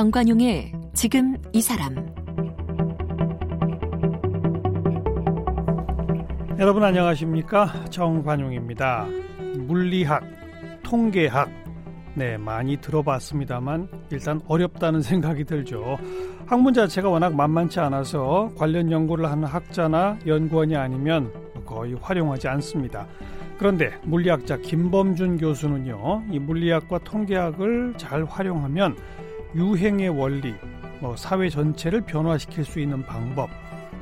정관용의 지금 이 사람 여러분 안녕하십니까 정관용입니다. 물리학, 통계학 네 많이 들어봤습니다만 일단 어렵다는 생각이 들죠. 학문 자체가 워낙 만만치 않아서 관련 연구를 하는 학자나 연구원이 아니면 거의 활용하지 않습니다. 그런데 물리학자 김범준 교수는요, 이 물리학과 통계학을 잘 활용하면 유행의 원리, 뭐 사회 전체를 변화시킬 수 있는 방법,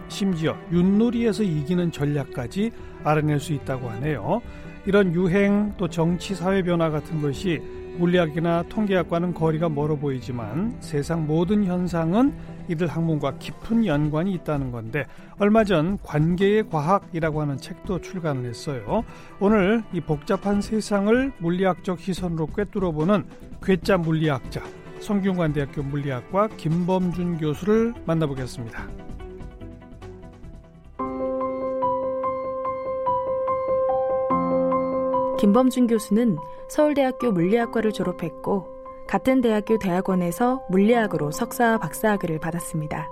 심지어 윷놀이에서 이기는 전략까지 알아낼 수 있다고 하네요. 이런 유행 또 정치 사회 변화 같은 것이 물리학이나 통계학과는 거리가 멀어 보이지만 세상 모든 현상은 이들 학문과 깊은 연관이 있다는 건데 얼마 전 관계의 과학이라고 하는 책도 출간을 했어요. 오늘 이 복잡한 세상을 물리학적 시선으로 꿰뚫어보는 괴짜 물리학자 성균관대학교 물리학과 김범준 교수를 만나보겠습니다. 김범준 교수는 서울대학교 물리학과를 졸업했고 같은 대학교 대학원에서 물리학으로 석사와 박사학위를 받았습니다.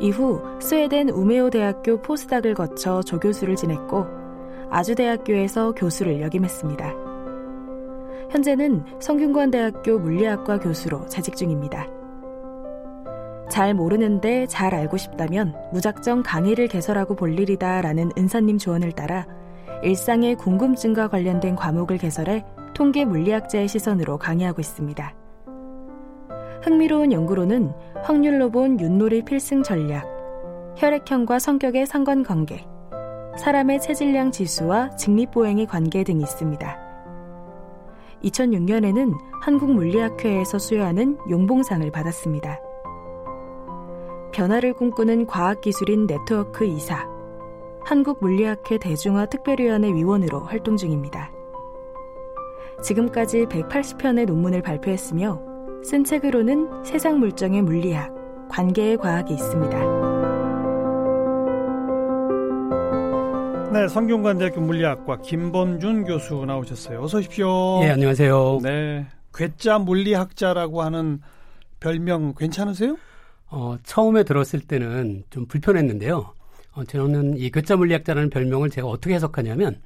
이후 스웨덴 우메오 대학교 포스닥을 거쳐 조교수를 지냈고 아주대학교에서 교수를 역임했습니다. 현재는 성균관대학교 물리학과 교수로 재직 중입니다. 잘 모르는데 잘 알고 싶다면 무작정 강의를 개설하고 볼 일이다 라는 은사님 조언을 따라 일상의 궁금증과 관련된 과목을 개설해 통계 물리학자의 시선으로 강의하고 있습니다. 흥미로운 연구로는 확률로 본 윷놀이 필승 전략, 혈액형과 성격의 상관관계, 사람의 체질량 지수와 직립보행의 관계 등이 있습니다. 2006년에는 한국물리학회에서 수여하는 용봉상을 받았습니다. 변화를 꿈꾸는 과학기술인 네트워크 이사, 한국물리학회 대중화 특별위원회 위원으로 활동 중입니다. 지금까지 180편의 논문을 발표했으며 쓴 책으로는 세상 물정의 물리학, 관계의 과학이 있습니다. 네, 성균관대학교 물리학과 김범준 교수 나오셨어요. 어서 오십시오. 예, 안녕하세요. 네, 괴짜 물리학자라고 하는 별명 괜찮으세요? 어, 처음에 들었을 때는 좀 불편했는데요. 어, 저는 이 괴짜 물리학자라는 별명을 제가 어떻게 해석하냐면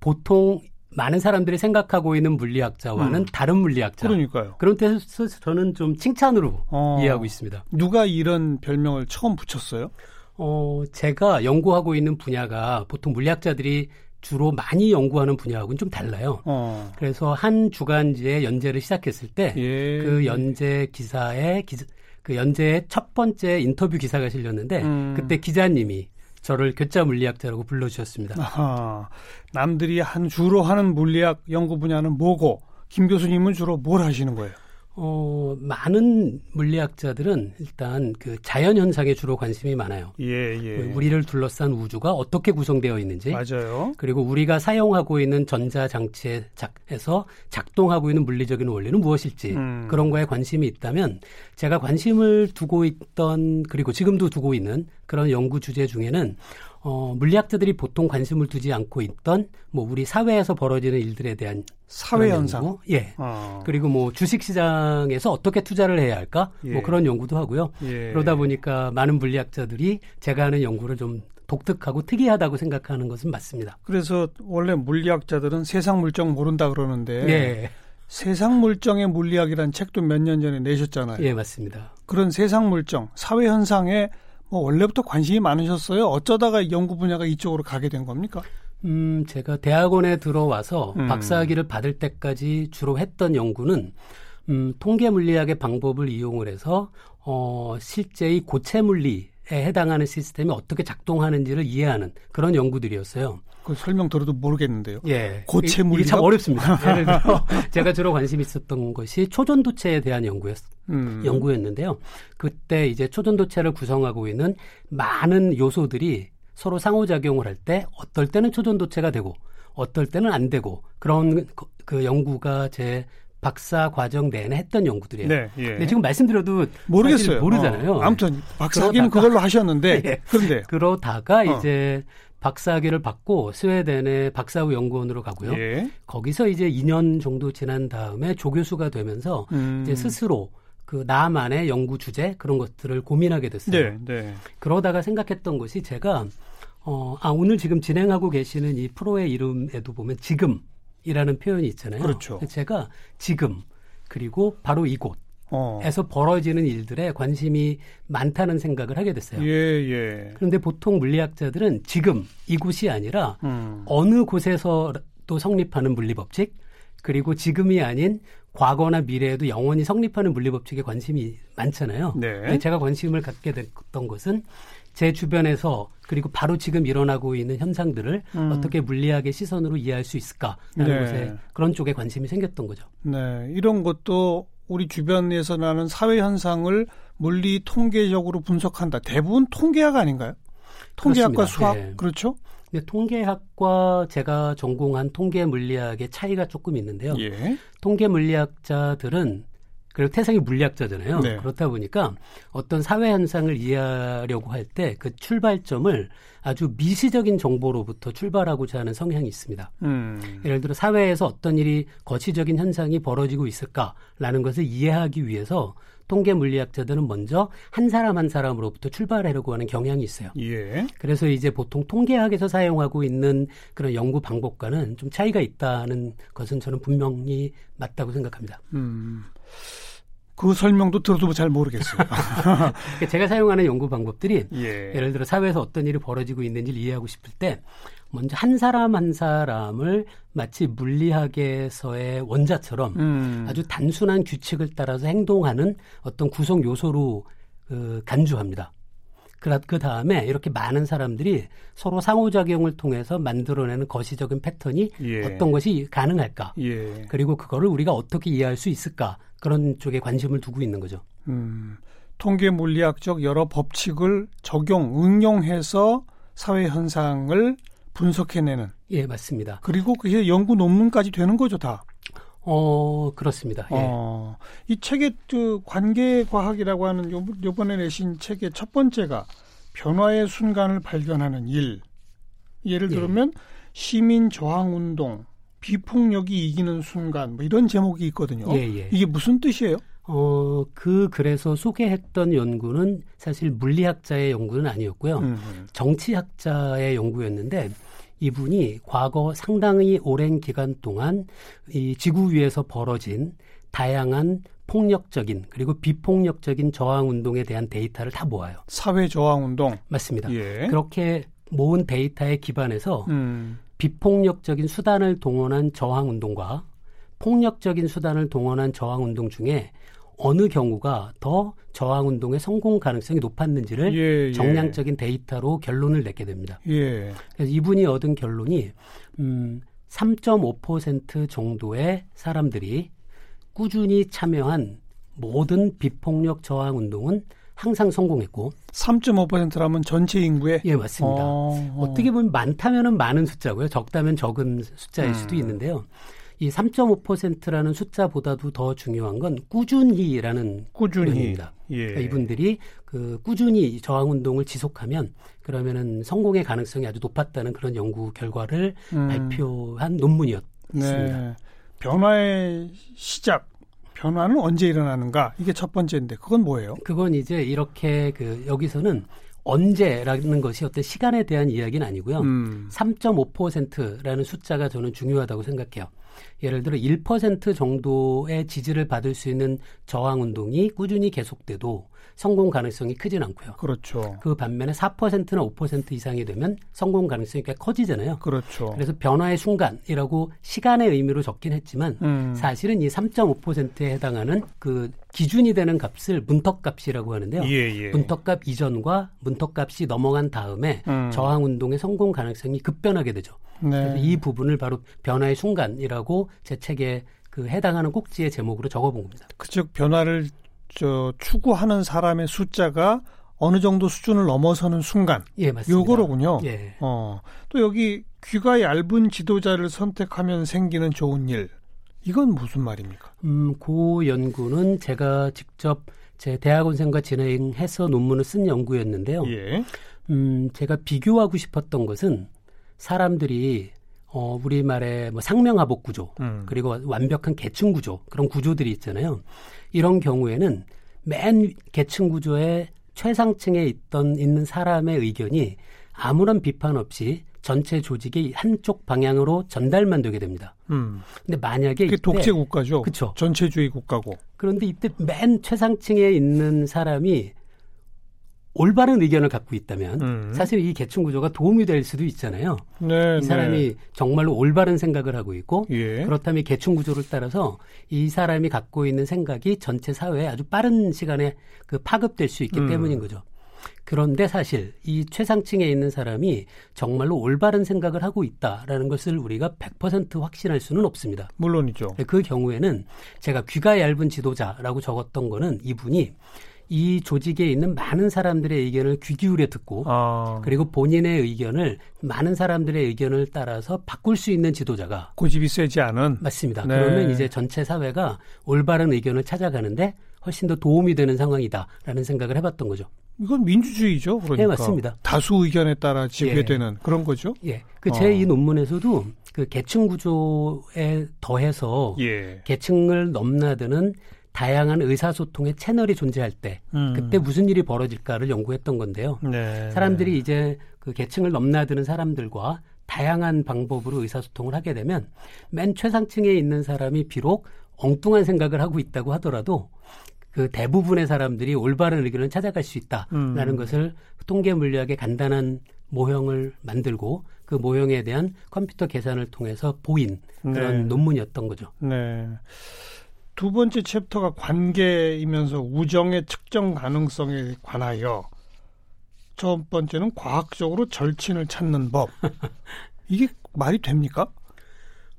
보통 많은 사람들이 생각하고 있는 물리학자와는 음. 다른 물리학자. 그러니까요. 그런 뜻에서 저는 좀 칭찬으로 어, 이해하고 있습니다. 누가 이런 별명을 처음 붙였어요? 어, 제가 연구하고 있는 분야가 보통 물리학자들이 주로 많이 연구하는 분야하고는 좀 달라요. 어. 그래서 한 주간지에 연재를 시작했을 때그 예. 연재 기사에 기사, 그 연재의 첫 번째 인터뷰 기사가 실렸는데 음. 그때 기자님이 저를 괴짜 물리학자라고 불러주셨습니다. 아하, 남들이 한 주로 하는 물리학 연구 분야는 뭐고 김 교수님은 주로 뭘 하시는 거예요? 어, 많은 물리학자들은 일단 그 자연 현상에 주로 관심이 많아요. 예, 예. 우리를 둘러싼 우주가 어떻게 구성되어 있는지. 맞아요. 그리고 우리가 사용하고 있는 전자 장치에 작해서 작동하고 있는 물리적인 원리는 무엇일지 음. 그런 거에 관심이 있다면 제가 관심을 두고 있던 그리고 지금도 두고 있는 그런 연구 주제 중에는 어, 물리학자들이 보통 관심을 두지 않고 있던 뭐 우리 사회에서 벌어지는 일들에 대한 사회 현상, 예, 어. 그리고 뭐 주식 시장에서 어떻게 투자를 해야 할까, 뭐 예. 뭐 그런 연구도 하고요. 예. 그러다 보니까 많은 물리학자들이 제가 하는 연구를 좀 독특하고 특이하다고 생각하는 것은 맞습니다. 그래서 원래 물리학자들은 세상 물정 모른다 그러는데 예. 세상 물정의 물리학이라는 책도 몇 년 전에 내셨잖아요. 예, 맞습니다. 그런 세상 물정, 사회 현상에 뭐 원래부터 관심이 많으셨어요? 어쩌다가 연구 분야가 이쪽으로 가게 된 겁니까? 음, 제가 대학원에 들어와서 음. 박사학위를 받을 때까지 주로 했던 연구는 음, 통계 물리학의 방법을 이용을 해서 어, 실제의 고체 물리에 해당하는 시스템이 어떻게 작동하는지를 이해하는 그런 연구들이었어요. 그 설명 들어도 모르겠는데요. 예. 고체 물리 이게 참 어렵습니다. 예를 들어 제가 주로 관심 있었던 것이 초전도체에 대한 연구였 음. 연구였는데요. 그때 이제 초전도체를 구성하고 있는 많은 요소들이 서로 상호작용을 할 때 어떨 때는 초전도체가 되고 어떨 때는 안 되고 그런 그, 그 연구가 제 박사 과정 내내 했던 연구들이에요. 네, 예. 근데 지금 말씀드려도 모르겠어요. 모르잖아요. 어, 아무튼 박사학위는 그걸로 하셨는데 예. 그런데 그러다가 어. 이제 박사학위를 받고 스웨덴의 박사후 연구원으로 가고요. 예. 거기서 이제 2년 정도 지난 다음에 조교수가 되면서 음. 이제 스스로 그 나만의 연구 주제 그런 것들을 고민하게 됐어요. 네, 네. 그러다가 생각했던 것이 제가 어, 아 오늘 지금 진행하고 계시는 이 프로의 이름에도 보면 지금이라는 표현이 있잖아요. 그렇죠. 제가 지금 그리고 바로 이곳 어. 에서 벌어지는 일들에 관심이 많다는 생각을 하게 됐어요. 예, 예. 그런데 보통 물리학자들은 지금 이곳이 아니라 음. 어느 곳에서 또 성립하는 물리법칙 그리고 지금이 아닌 과거나 미래에도 영원히 성립하는 물리법칙에 관심이 많잖아요. 네. 제가 관심을 갖게 됐던 것은 제 주변에서 그리고 바로 지금 일어나고 있는 현상들을 음. 어떻게 물리학의 시선으로 이해할 수 있을까라는 네. 것에 그런 쪽에 관심이 생겼던 거죠. 네, 이런 것도 우리 주변에서 나는 사회 현상을 물리 통계적으로 분석한다. 대부분 통계학 아닌가요? 통계학과 그렇습니다. 수학 네. 그렇죠? 근데 통계학과 제가 전공한 통계 물리학의 차이가 조금 있는데요. 예. 통계 물리학자들은 그리고 태생이 물리학자잖아요. 네. 그렇다 보니까 어떤 사회 현상을 이해하려고 할 때 그 출발점을 아주 미시적인 정보로부터 출발하고자 하는 성향이 있습니다. 음. 예를 들어 사회에서 어떤 일이 거시적인 현상이 벌어지고 있을까라는 것을 이해하기 위해서 통계 물리학자들은 먼저 한 사람 한 사람으로부터 출발하려고 하는 경향이 있어요. 예. 그래서 이제 보통 통계학에서 사용하고 있는 그런 연구 방법과는 좀 차이가 있다는 것은 저는 분명히 맞다고 생각합니다. 음. 그 설명도 들어도 잘 모르겠어요. 그러니까 제가 사용하는 연구 방법들이 예. 를 들어 사회에서 어떤 일이 벌어지고 있는지를 이해하고 싶을 때 먼저 한 사람 한 사람을 마치 물리학에서의 원자처럼 음. 아주 단순한 규칙을 따라서 행동하는 어떤 구성 요소로 그 간주합니다. 그 다음에 이렇게 많은 사람들이 서로 상호작용을 통해서 만들어내는 거시적인 패턴이 예. 어떤 것이 가능할까? 예. 그리고 그거를 우리가 어떻게 이해할 수 있을까? 그런 쪽에 관심을 두고 있는 거죠. 음, 통계 물리학적 여러 법칙을 적용, 응용해서 사회 현상을 분석해내는. 예, 맞습니다. 그리고 그게 연구 논문까지 되는 거죠, 다. 어, 그렇습니다. 예. 어, 이 책의 그 관계 과학이라고 하는 요, 요번에 내신 책의 첫 번째가 변화의 순간을 발견하는 일. 예를 예. 들면 예. 시민 저항 운동, 비폭력이 이기는 순간 뭐 이런 제목이 있거든요. 예, 예. 이게 무슨 뜻이에요? 어, 그 그래서 소개했던 연구는 사실 물리학자의 연구는 아니었고요. 음흠. 정치학자의 연구였는데 이분이 과거 상당히 오랜 기간 동안 이 지구 위에서 벌어진 다양한 폭력적인 그리고 비폭력적인 저항 운동에 대한 데이터를 다 모아요. 사회 저항 운동 맞습니다. 예. 그렇게 모은 데이터에 기반해서 음. 비폭력적인 수단을 동원한 저항 운동과 폭력적인 수단을 동원한 저항 운동 중에 어느 경우가 더 저항 운동의 성공 가능성이 높았는지를 예, 예. 정량적인 데이터로 결론을 내게 됩니다. 예. 그래서 이분이 얻은 결론이 음, 3.5% 정도의 사람들이 꾸준히 참여한 모든 비폭력 저항 운동은 항상 성공했고 3.5%라면 전체 인구의 예 맞습니다. 어, 떻게 보면 많다면은 많은 숫자고요. 적다면 적은 숫자일 음. 수도 있는데요. 이 3.5%라는 숫자보다도 더 중요한 건 꾸준히라는 꾸준히입니다. 예. 그러니까 이분들이 그 꾸준히 저항 운동을 지속하면 그러면은 성공의 가능성이 아주 높았다는 그런 연구 결과를 음. 발표한 논문이었습니다. 네. 변화의 시작 변화는 언제 일어나는가 이게 첫 번째인데 그건 뭐예요? 그건 이제 이렇게 그 여기서는 언제라는 것이 어떤 시간에 대한 이야기는 아니고요. 음. 3.5%라는 숫자가 저는 중요하다고 생각해요. 예를 들어 1% 정도의 지지를 받을 수 있는 저항 운동이 꾸준히 계속돼도 성공 가능성이 크진 않고요. 그렇죠. 그 반면에 4%나 5% 이상이 되면 성공 가능성이 꽤 커지잖아요. 그렇죠. 그래서 변화의 순간이라고 시간의 의미로 적긴 했지만 음. 사실은 이 3.5%에 해당하는 그 기준이 되는 값을 문턱값이라고 하는데요. 예, 예. 문턱값 이전과 문턱값이 넘어간 다음에 음. 저항 운동의 성공 가능성이 급변하게 되죠. 네. 이 부분을 바로 변화의 순간이라고 제 책에 그 해당하는 꼭지의 제목으로 적어본 겁니다. 그즉 변화를 저 추구하는 사람의 숫자가 어느 정도 수준을 넘어서는 순간. 예, 맞습니다. 요거로군요. 예. 어. 또 여기 귀가 얇은 지도자를 선택하면 생기는 좋은 일. 이건 무슨 말입니까? 음, 그 연구는 제가 직접 제 대학원생과 진행해서 논문을 쓴 연구였는데요. 예. 음, 제가 비교하고 싶었던 것은 사람들이 어, 우리말의 뭐 상명하복 구조, 음. 그리고 완벽한 계층 구조, 그런 구조들이 있잖아요. 이런 경우에는 맨 계층 구조의 최상층에 있던 있는 사람의 의견이 아무런 비판 없이 전체 조직이 한쪽 방향으로 전달만 되게 됩니다. 음. 근데 만약에 이게 독재 국가죠. 그렇죠. 전체주의 국가고. 그런데 이때 맨 최상층에 있는 사람이 올바른 의견을 갖고 있다면 음. 사실 이 계층 구조가 도움이 될 수도 있잖아요. 네, 이 사람이 네. 정말로 올바른 생각을 하고 있고 예. 그렇다면 계층 구조를 따라서 이 사람이 갖고 있는 생각이 전체 사회에 아주 빠른 시간에 그 파급될 수 있기 음. 때문인 거죠. 그런데 사실 이 최상층에 있는 사람이 정말로 올바른 생각을 하고 있다라는 것을 우리가 100% 확신할 수는 없습니다. 물론이죠. 그 경우에는 제가 귀가 얇은 지도자라고 적었던 거는 이분이 이 조직에 있는 많은 사람들의 의견을 귀 기울여 듣고 아. 그리고 본인의 의견을 많은 사람들의 의견을 따라서 바꿀 수 있는 지도자가 고집이 세지 않은 맞습니다. 네. 그러면 이제 전체 사회가 올바른 의견을 찾아가는데 훨씬 더 도움이 되는 상황이다라는 생각을 해봤던 거죠. 이건 민주주의죠, 그러니까. 네, 맞습니다. 다수 의견에 따라 지배되는 예. 그런 거죠. 예. 그 제이 어. 논문에서도 그 계층 구조에 더해서 예. 계층을 넘나드는 다양한 의사소통의 채널이 존재할 때 음. 그때 무슨 일이 벌어질까를 연구했던 건데요. 네. 사람들이 이제 그 계층을 넘나드는 사람들과 다양한 방법으로 의사소통을 하게 되면 맨 최상층에 있는 사람이 비록 엉뚱한 생각을 하고 있다고 하더라도 그 대부분의 사람들이 올바른 의견을 찾아갈 수 있다라는 음. 것을 통계 물리학의 간단한 모형을 만들고 그 모형에 대한 컴퓨터 계산을 통해서 보인 그런 네. 논문이었던 거죠. 네. 두 번째 챕터가 관계이면서 우정의 측정 가능성에 관하여 첫 번째는 과학적으로 절친을 찾는 법. 이게 말이 됩니까?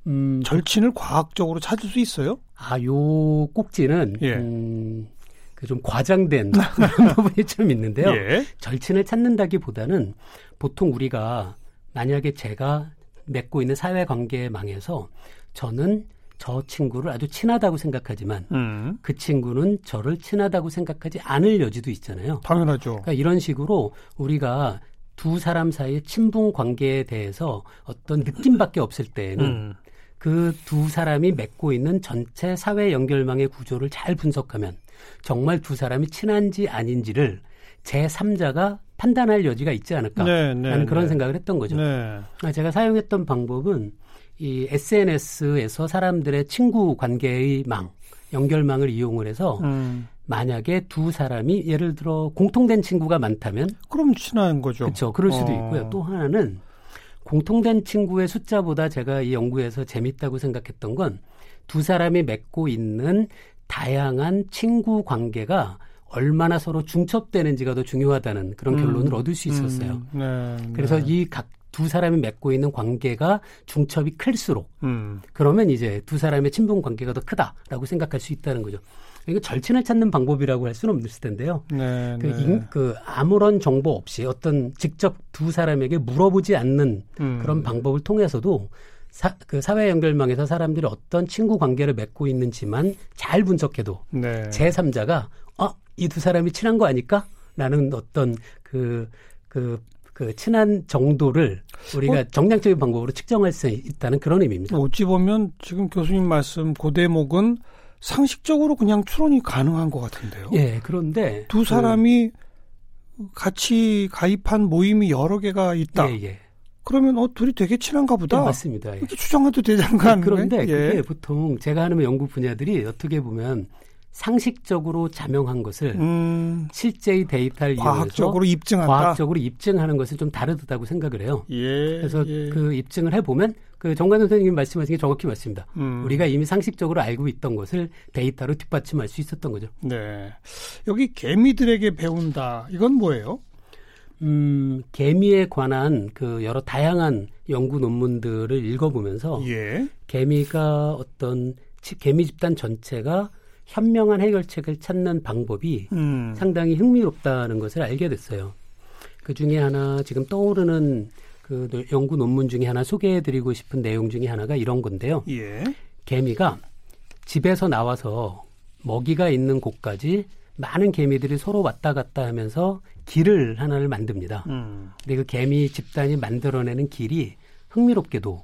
음, 절친을 과학적으로 찾을 수 있어요? 아, 요 꼭지는 예. 음, 그좀 과장된 부분이 좀 있는데요. 예. 절친을 찾는다기보다는 보통 우리가 만약에 제가 맺고 있는 사회 관계망에서 저는 저 친구를 아주 친하다고 생각하지만 음. 그 친구는 저를 친하다고 생각하지 않을 여지도 있잖아요. 당연하죠. 그러니까 이런 식으로 우리가 두 사람 사이의 친분 관계에 대해서 어떤 느낌밖에 없을 때에는 음. 그두 사람이 맺고 있는 전체 사회 연결망의 구조를 잘 분석하면 정말 두 사람이 친한지 아닌지를 제3자가 판단할 여지가 있지 않을까 네, 네, 그런 네. 생각을 했던 거죠. 네. 아, 제가 사용했던 방법은 이 SNS에서 사람들의 친구 관계의 망, 연결망을 이용을 해서 음. 만약에 두 사람이 예를 들어 공통된 친구가 많다면 그럼 친한 거죠. 그렇죠. 그럴 수도 어. 있고요. 또 하나는 공통된 친구의 숫자보다 제가 이 연구에서 재밌다고 생각했던 건 두 사람이 맺고 있는 다양한 친구 관계가 얼마나 서로 중첩되는지가 더 중요하다는 그런 결론을 음, 얻을 수 있었어요. 음, 네, 그래서 네. 이 각 두 사람이 맺고 있는 관계가 중첩이 클수록 음. 그러면 이제 두 사람의 친분 관계가 더 크다라고 생각할 수 있다는 거죠. 이거 절친을 찾는 방법이라고 할 수는 없을 텐데요. 네, 그, 네. 인, 그 아무런 정보 없이 어떤 직접 두 사람에게 물어보지 않는 음. 그런 방법을 통해서도 사, 그 사회 연결망에서 사람들이 어떤 친구 관계를 맺고 있는지만 잘 분석해도 네. 제3자가 어, 이 두 사람이 친한 거 아닐까? 라는 어떤 그, 그 그 친한 정도를 우리가 어? 정량적인 방법으로 측정할 수 있다는 그런 의미입니다. 어찌 보면 지금 교수님 말씀 그 대목은 상식적으로 그냥 추론이 가능한 것 같은데요. 예, 그런데 두 사람이 그, 같이 가입한 모임이 여러 개가 있다. 예, 예. 그러면 어 둘이 되게 친한가 보다. 네, 맞습니다. 예. 이렇게 추정해도 되는 거 아니에요? 그런데 예. 그게 보통 제가 하는 연구 분야들이 어떻게 보면 상식적으로 자명한 것을 음, 실제의 데이터를 과학적으로 이용해서 입증한다. 과학적으로 입증하는 것은 좀 다르다고 생각을 해요. 예, 그래서 예. 그 입증을 해보면 그 정관 선생님이 말씀하신 게 정확히 맞습니다. 음. 우리가 이미 상식적으로 알고 있던 것을 데이터로 뒷받침할 수 있었던 거죠. 네. 여기 개미들에게 배운다. 이건 뭐예요? 음, 개미에 관한 그 여러 다양한 연구 논문들을 읽어보면서 예. 개미가 어떤 개미 집단 전체가 현명한 해결책을 찾는 방법이 음. 상당히 흥미롭다는 것을 알게 됐어요. 그 중에 하나 지금 떠오르는 그 연구 논문 중에 하나 소개해드리고 싶은 내용 중에 하나가 이런 건데요. 예. 개미가 집에서 나와서 먹이가 있는 곳까지 많은 개미들이 서로 왔다 갔다 하면서 길을 하나를 만듭니다. 음. 근데 그 개미 집단이 만들어내는 길이 흥미롭게도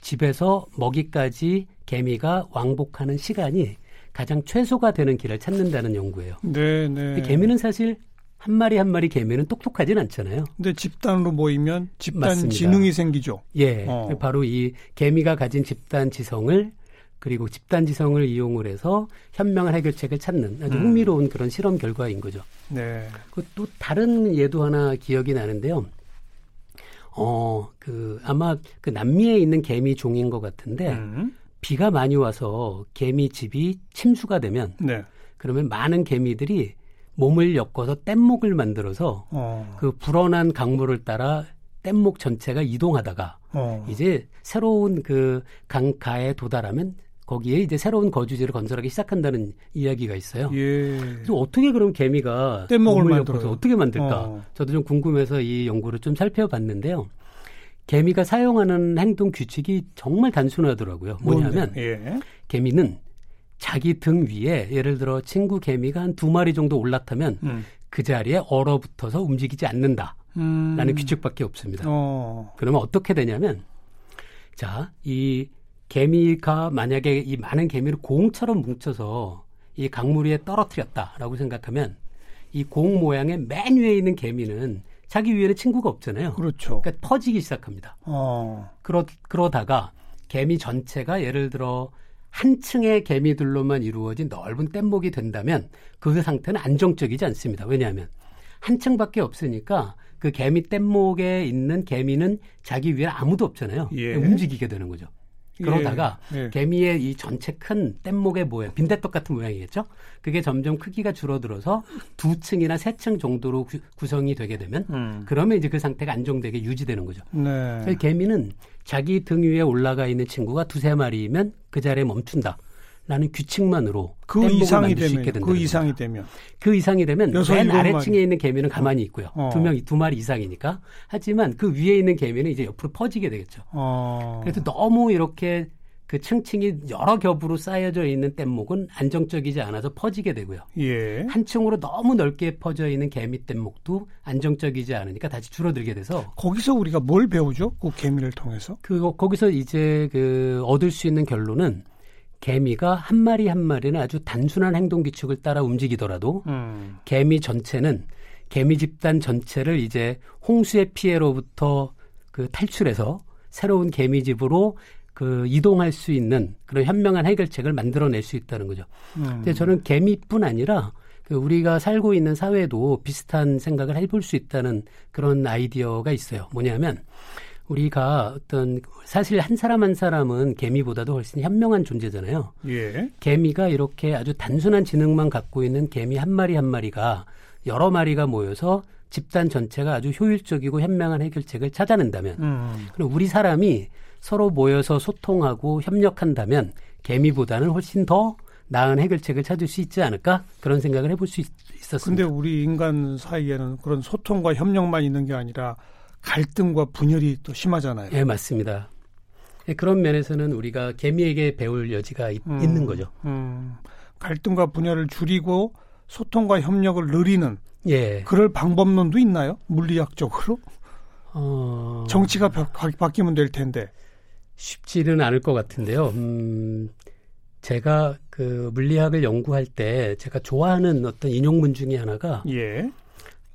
집에서 먹이까지 개미가 왕복하는 시간이 가장 최소가 되는 길을 찾는다는 연구예요. 네, 네. 개미는 사실 한 마리 한 마리 개미는 똑똑하진 않잖아요. 근데 집단으로 모이면 집단 맞습니다. 지능이 생기죠. 예. 어. 바로 이 개미가 가진 집단 지성을 그리고 집단 지성을 이용을 해서 현명한 해결책을 찾는 아주 음. 흥미로운 그런 실험 결과인 거죠. 네. 또 다른 예도 하나 기억이 나는데요. 어, 그 아마 그 남미에 있는 개미 종인 것 같은데 음. 비가 많이 와서 개미 집이 침수가 되면 네. 그러면 많은 개미들이 몸을 엮어서 뗏목을 만들어서 어. 그 불어난 강물을 따라 뗏목 전체가 이동하다가 어. 이제 새로운 그 강가에 도달하면 거기에 이제 새로운 거주지를 건설하기 시작한다는 이야기가 있어요. 예. 그래서 어떻게 그럼 개미가 뗏목을 만들어서 어떻게 만들까? 어. 저도 좀 궁금해서 이 연구를 좀 살펴봤는데요. 개미가 사용하는 행동 규칙이 정말 단순하더라고요. 뭐냐면 예. 개미는 자기 등 위에 예를 들어 친구 개미가 한 두 마리 정도 올라타면 음. 그 자리에 얼어붙어서 움직이지 않는다. 음. 라는 규칙밖에 없습니다. 어. 그러면 어떻게 되냐면 자, 이 개미가 만약에 이 많은 개미를 공처럼 뭉쳐서 이 강물 위에 떨어뜨렸다라고 생각하면 이 공 모양의 맨 위에 있는 개미는 자기 위에는 친구가 없잖아요. 그렇죠. 그러니까 퍼지기 시작합니다. 어. 그러, 그러다가 개미 전체가 예를 들어 한 층의 개미들로만 이루어진 넓은 뗏목이 된다면 그 상태는 안정적이지 않습니다. 왜냐하면 한 층밖에 없으니까 그 개미 뗏목에 있는 개미는 자기 위에 아무도 없잖아요. 예. 움직이게 되는 거죠. 그러다가 예, 예. 개미의 이 전체 큰 뗏목의 모양, 빈대떡 같은 모양이겠죠? 그게 점점 크기가 줄어들어서 두 층이나 세 층 정도로 구, 성이 되게 되면 음. 그러면 이제 그 상태가 안정되게 유지되는 거죠. 네. 개미는 자기 등 위에 올라가 있는 친구가 두세 마리면 그 자리에 멈춘다. 라는 규칙만으로 그 이상이 되면 그 이상이 거죠. 되면 그 이상이 되면 맨 아래층에 있는 개미는 가만히 있고요. 어. 두 명, 두 마리 이상이니까. 하지만 그 위에 있는 개미는 이제 옆으로 퍼지게 되겠죠. 어. 그래서 너무 이렇게 그 층층이 여러 겹으로 쌓여져 있는 뗏목은 안정적이지 않아서 퍼지게 되고요. 예. 한 층으로 너무 넓게 퍼져 있는 개미 뗏목도 안정적이지 않으니까 다시 줄어들게 돼서 거기서 우리가 뭘 배우죠? 그 개미를 통해서? 그 거기서 이제 그 얻을 수 있는 결론은 개미가 한 마리 한 마리는 아주 단순한 행동 규칙을 따라 움직이더라도 음. 개미 전체는 개미 집단 전체를 이제 홍수의 피해로부터 그 탈출해서 새로운 개미 집으로 그 이동할 수 있는 그런 현명한 해결책을 만들어낼 수 있다는 거죠. 음. 근데 저는 개미뿐 아니라 그 우리가 살고 있는 사회도 비슷한 생각을 해볼 수 있다는 그런 아이디어가 있어요. 뭐냐면 우리가 어떤 사실 한 사람 한 사람은 개미보다도 훨씬 현명한 존재잖아요. 예. 개미가 이렇게 아주 단순한 지능만 갖고 있는 개미 한 마리 한 마리가 여러 마리가 모여서 집단 전체가 아주 효율적이고 현명한 해결책을 찾아낸다면, 음. 그럼 우리 사람이 서로 모여서 소통하고 협력한다면 개미보다는 훨씬 더 나은 해결책을 찾을 수 있지 않을까 그런 생각을 해볼 수 있, 었습니다 근데 우리 인간 사이에는 그런 소통과 협력만 있는 게 아니라 갈등과 분열이 또 심하잖아요. 네, 맞습니다. 네, 그런 면에서는 우리가 개미에게 배울 여지가 있, 음, 는 거죠. 음, 갈등과 분열을 줄이고 소통과 협력을 늘리는 예. 그럴 방법론도 있나요? 물리학적으로? 어... 정치가 바, 바뀌면 될 텐데. 쉽지는 않을 것 같은데요. 음, 제가 그 물리학을 연구할 때 제가 좋아하는 어떤 인용문 중에 하나가 예.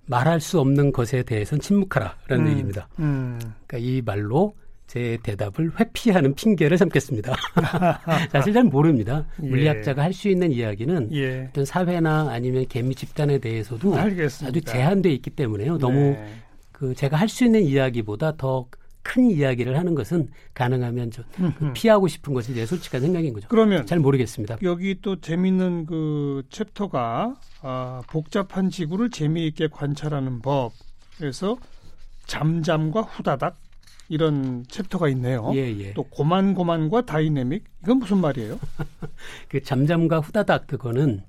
말할 수 없는 것에 대해서는 침묵하라라는 음, 얘기입니다. 음. 그러니까 이 말로 제 대답을 회피하는 핑계를 삼겠습니다. 사실 잘 모릅니다. 예. 물리학자가 할 수 있는 이야기는 예. 어떤 사회나 아니면 개미 집단에 대해서도 알겠습니다. 아주 제한돼 있기 때문에요. 너무 네. 그 제가 할 수 있는 이야기보다 더 큰 이야기를 하는 것은 가능하면 좀 그 피하고 싶은 것이 제 솔직한 생각인 거죠. 그러면 잘 모르겠습니다. 여기 또 재미있는 그 챕터가 아, 복잡한 지구를 재미있게 관찰하는 법에서 잠잠과 후다닥 이런 챕터가 있네요. 예, 예. 또 고만고만과 다이내믹 이건 무슨 말이에요? 그 잠잠과 후다닥 그거는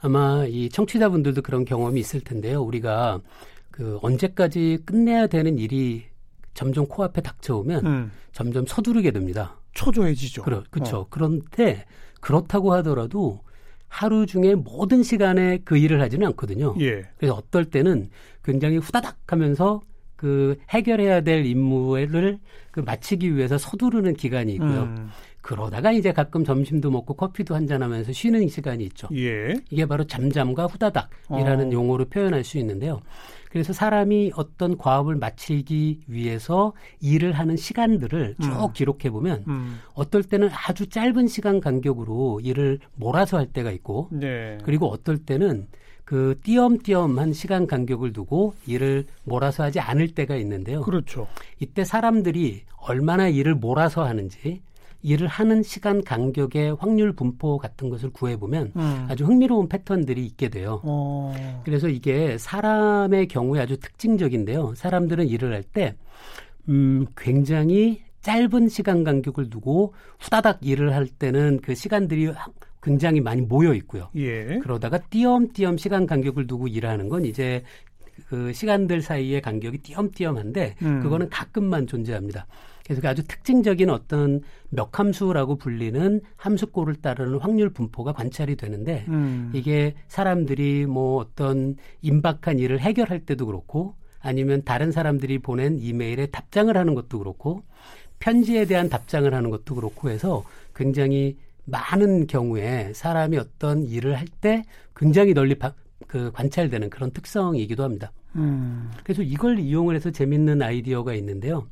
아마 이 청취자분들도 그런 경험이 있을 텐데요. 우리가 그 언제까지 끝내야 되는 일이 점점 코앞에 닥쳐오면 음. 점점 서두르게 됩니다. 초조해지죠. 그렇, 그렇죠. 어. 그런데 그렇다고 하더라도 하루 중에 모든 시간에 그 일을 하지는 않거든요. 예. 그래서 어떨 때는 굉장히 후다닥 하면서 그 해결해야 될 임무를 그 마치기 위해서 서두르는 기간이 있고요. 음. 그러다가 이제 가끔 점심도 먹고 커피도 한잔하면서 쉬는 시간이 있죠. 예. 이게 바로 잠잠과 후다닥이라는 어. 용어로 표현할 수 있는데요. 그래서 사람이 어떤 과업을 마치기 위해서 일을 하는 시간들을 쭉 음. 기록해 보면 음. 어떨 때는 아주 짧은 시간 간격으로 일을 몰아서 할 때가 있고 네. 그리고 어떨 때는 그 띄엄띄엄한 시간 간격을 두고 일을 몰아서 하지 않을 때가 있는데요. 그렇죠. 이때 사람들이 얼마나 일을 몰아서 하는지 일을 하는 시간 간격의 확률 분포 같은 것을 구해보면 음. 아주 흥미로운 패턴들이 있게 돼요. 어. 그래서 이게 사람의 경우에 아주 특징적인데요. 사람들은 일을 할 때, 음, 굉장히 짧은 시간 간격을 두고 후다닥 일을 할 때는 그 시간들이 굉장히 많이 모여 있고요. 예. 그러다가 띄엄띄엄 시간 간격을 두고 일하는 건 이제 그 시간들 사이의 간격이 띄엄띄엄한데 음. 그거는 가끔만 존재합니다. 그래서 그 아주 특징적인 어떤 몇 함수라고 불리는 함수꼴을 따르는 확률 분포가 관찰이 되는데 음. 이게 사람들이 뭐 어떤 임박한 일을 해결할 때도 그렇고 아니면 다른 사람들이 보낸 이메일에 답장을 하는 것도 그렇고 편지에 대한 답장을 하는 것도 그렇고 해서 굉장히 많은 경우에 사람이 어떤 일을 할 때 굉장히 널리 바, 그 관찰되는 그런 특성이기도 합니다. 음. 그래서 이걸 이용을 해서 재밌는 아이디어가 있는데요.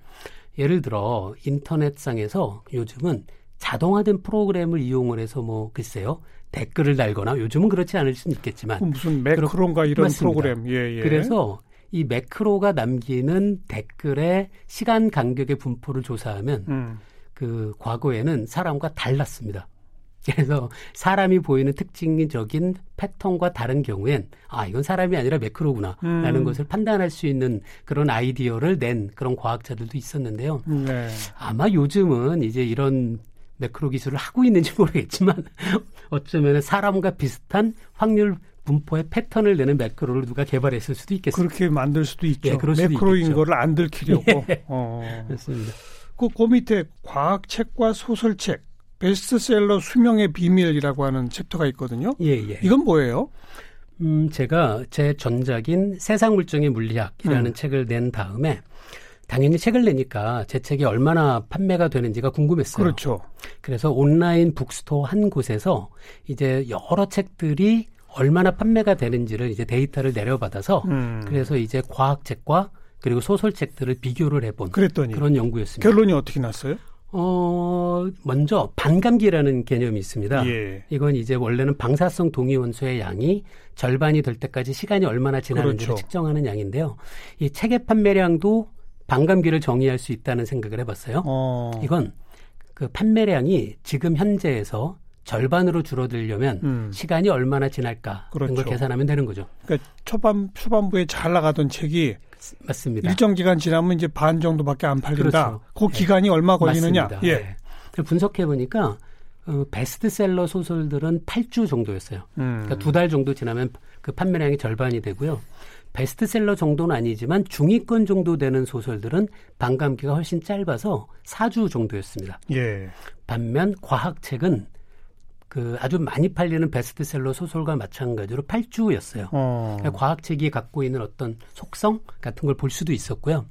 예를 들어 인터넷상에서 요즘은 자동화된 프로그램을 이용을 해서 뭐 글쎄요 댓글을 달거나 요즘은 그렇지 않을 수는 있겠지만 무슨 매크로인가 이런 맞습니다. 프로그램 예, 예. 그래서 이 매크로가 남기는 댓글의 시간 간격의 분포를 조사하면 음. 그 과거에는 사람과 달랐습니다. 그래서 사람이 보이는 특징적인 패턴과 다른 경우엔 아 이건 사람이 아니라 매크로구나라는 음. 것을 판단할 수 있는 그런 아이디어를 낸 그런 과학자들도 있었는데요. 네. 아마 요즘은 이제 이런 매크로 기술을 하고 있는지 모르겠지만 어쩌면 사람과 비슷한 확률 분포의 패턴을 내는 매크로를 누가 개발했을 수도 있겠습니다. 그렇게 만들 수도 있죠. 네, 매크로인 있겠죠. 거를 안 들키려고. 예. 어. 그렇습니다. 그, 그 밑에 과학책과 소설책 베스트셀러 수명의 비밀이라고 하는 챕터가 있거든요. 예, 예. 이건 뭐예요? 음, 제가 제 전작인 세상 물정의 물리학이라는 음. 책을 낸 다음에 당연히 책을 내니까 제 책이 얼마나 판매가 되는지가 궁금했어요. 그렇죠. 그래서 온라인 bookstore 한 곳에서 이제 여러 책들이 얼마나 판매가 되는지를 이제 데이터를 내려받아서 음. 그래서 이제 과학책과 그리고 소설책들을 비교를 해본 그랬더니 그런 연구였습니다. 결론이 어떻게 났어요? 어, 먼저 반감기라는 개념이 있습니다. 예. 이건 이제 원래는 방사성 동위 원소의 양이 절반이 될 때까지 시간이 얼마나 지나는지를 그렇죠. 측정하는 양인데요. 이 책의 판매량도 반감기를 정의할 수 있다는 생각을 해봤어요. 어. 이건 그 판매량이 지금 현재에서 절반으로 줄어들려면 음. 시간이 얼마나 지날까 그렇죠. 걸 계산하면 되는 거죠. 그러니까 초반 초반부에 잘 나가던 책이 맞습니다. 일정 기간 지나면 이제 반 정도밖에 안 팔린다. 그렇죠. 그 네. 기간이 얼마 걸리느냐. 맞습니다. 예. 네. 분석해 보니까 어, 베스트셀러 소설들은 8주 정도였어요. 음. 그러니까 두 달 정도 지나면 그 판매량이 절반이 되고요. 베스트셀러 정도는 아니지만 중위권 정도 되는 소설들은 반감기가 훨씬 짧아서 4주 정도였습니다. 예. 반면 과학책은 그 아주 많이 팔리는 베스트셀러 소설과 마찬가지로 8주였어요. 어. 그러니까 과학책이 갖고 있는 어떤 속성 같은 걸 볼 수도 있었고요.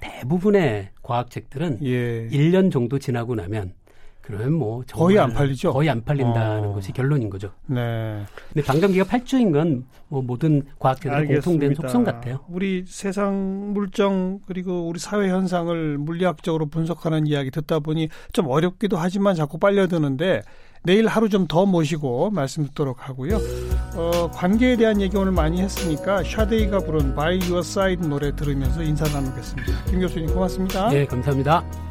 대부분의 과학책들은 예. 1년 정도 지나고 나면 그러면 뭐 거의 안 팔리죠. 거의 안 팔린다는 어. 것이 결론인 거죠. 네. 근데 반감기가 8주인 건 뭐 모든 과학자들 공통된 속성 같아요. 우리 세상 물정 그리고 우리 사회 현상을 물리학적으로 분석하는 이야기 듣다 보니 좀 어렵기도 하지만 자꾸 빨려드는데 내일 하루 좀 더 모시고 말씀 듣도록 하고요. 어, 관계에 대한 얘기 오늘 많이 했으니까 샤데이가 부른 By Your Side 노래 들으면서 인사 나누겠습니다. 김 교수님 고맙습니다. 네, 감사합니다.